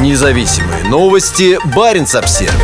Независимые новости. Барин обсерва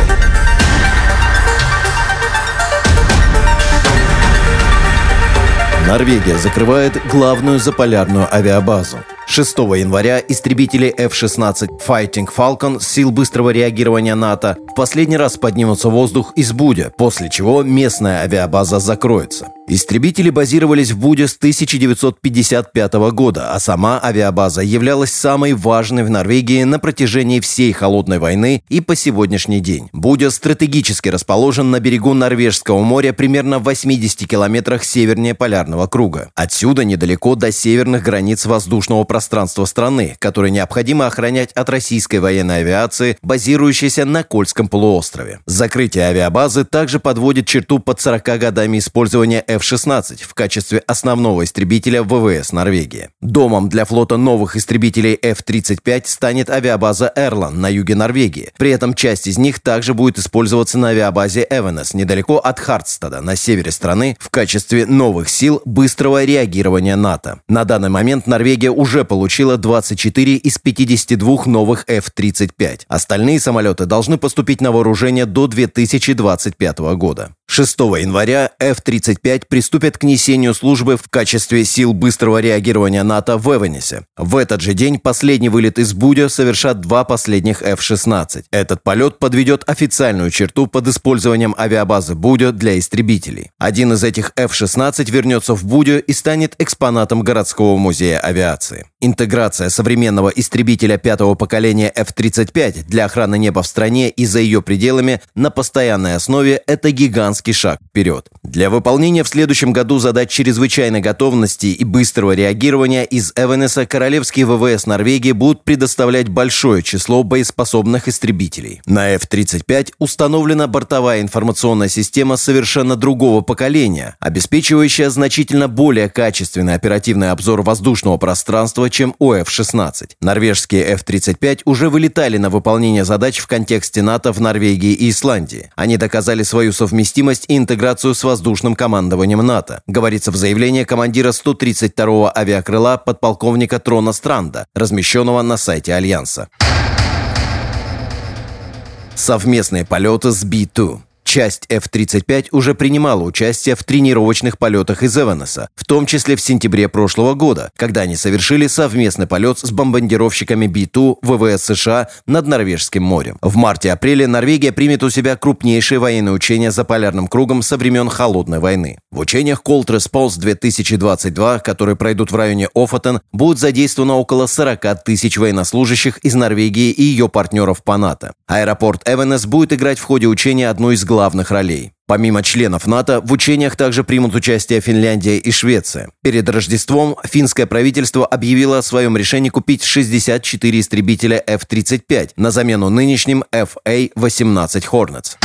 Норвегия закрывает главную заполярную авиабазу. 6 января истребители F-16 Fighting Falcon сил быстрого реагирования НАТО в последний раз поднимутся в воздух из Будя, после чего местная авиабаза закроется. Истребители базировались в Буде с 1955 года, а сама авиабаза являлась самой важной в Норвегии на протяжении всей Холодной войны и по сегодняшний день. Будя стратегически расположен на берегу Норвежского моря примерно в 80 километрах севернее полярного круга. Отсюда недалеко до северных границ воздушного пространства страны, которые необходимо охранять от российской военной авиации, базирующейся на Кольском полуострове. Закрытие авиабазы также подводит черту под 40 годами использования F F-16 в качестве основного истребителя ВВС Норвегии. Домом для флота новых истребителей F-35 станет авиабаза Эрлан на юге Норвегии. При этом часть из них также будет использоваться на авиабазе Эвенес недалеко от Хартстада на севере страны в качестве новых сил быстрого реагирования НАТО. На данный момент Норвегия уже получила 24 из 52 новых F-35. Остальные самолеты должны поступить на вооружение до 2025 года. 6 января F-35 приступят к несению службы в качестве сил быстрого реагирования НАТО в Эвенесе. В этот же день последний вылет из Будя совершат два последних F-16. Этот полет подведет официальную черту под использованием авиабазы Будя для истребителей. Один из этих F-16 вернется в Будю и станет экспонатом городского музея авиации. Интеграция современного истребителя пятого поколения F-35 для охраны неба в стране и за ее пределами на постоянной основе – это гигантский шаг вперед. Для выполнения в следующем году задач чрезвычайной готовности и быстрого реагирования из Эвенеса королевские ВВС Норвегии будут предоставлять большое число боеспособных истребителей. На F-35 установлена бортовая информационная система совершенно другого поколения, обеспечивающая значительно более качественный оперативный обзор воздушного пространства, чем у F-16. Норвежские F-35 уже вылетали на выполнение задач в контексте НАТО в Норвегии и Исландии. Они доказали свою совместимость и интеграцию с воздушным командованием НАТО, говорится в заявлении командира 132-го авиакрыла подполковника Трона Странда, размещенного на сайте Альянса. Совместные полеты с B-2. Часть F-35 уже принимала участие в тренировочных полетах из Эванеса, в том числе в сентябре прошлого года, когда они совершили совместный полет с бомбардировщиками B-2 ВВС США над Норвежским морем. В марте-апреле Норвегия примет у себя крупнейшие военные учения за полярным кругом со времен Холодной войны. В учениях Cold Response 2022, которые пройдут в районе Офотен, будет задействовано около 40 тысяч военнослужащих из Норвегии и ее партнеров по НАТО. Аэропорт Эвенес будет играть в ходе учения одну из главных главных ролей. Помимо членов НАТО, в учениях также примут участие Финляндия и Швеция. Перед Рождеством финское правительство объявило о своем решении купить 64 истребителя F-35 на замену нынешним FA-18 Hornets.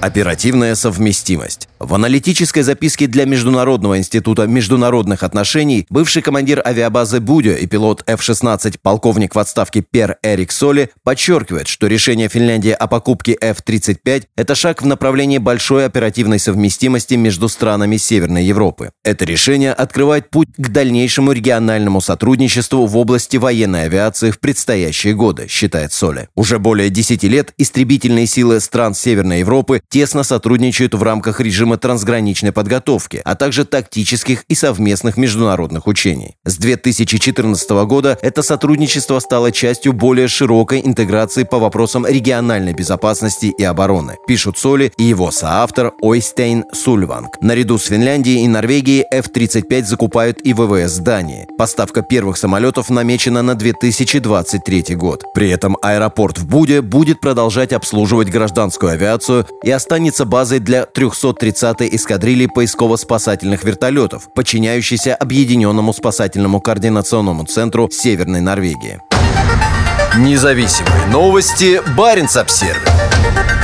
Оперативная совместимость. В аналитической записке для Международного института международных отношений бывший командир авиабазы Будё и пилот F-16 полковник в отставке Пер Эрик Соли подчеркивает, что решение Финляндии о покупке F-35 – это шаг в направлении большой оперативной совместимости между странами Северной Европы. Это решение открывает путь к дальнейшему региональному сотрудничеству в области военной авиации в предстоящие годы, считает Соли. Уже более 10 лет истребительные силы стран Северной Европы тесно сотрудничают в рамках режима режима трансграничной подготовки, а также тактических и совместных международных учений. С 2014 года это сотрудничество стало частью более широкой интеграции по вопросам региональной безопасности и обороны, пишут Соли и его соавтор Ойстейн Сульванг. Наряду с Финляндией и Норвегией F-35 закупают и ВВС Дании. Поставка первых самолетов намечена на 2023 год. При этом аэропорт в Буде будет продолжать обслуживать гражданскую авиацию и останется базой для 330 30-й эскадрильи поисково-спасательных вертолетов, подчиняющейся Объединенному спасательному координационному центру Северной Норвегии. Независимые новости. Барин обсервис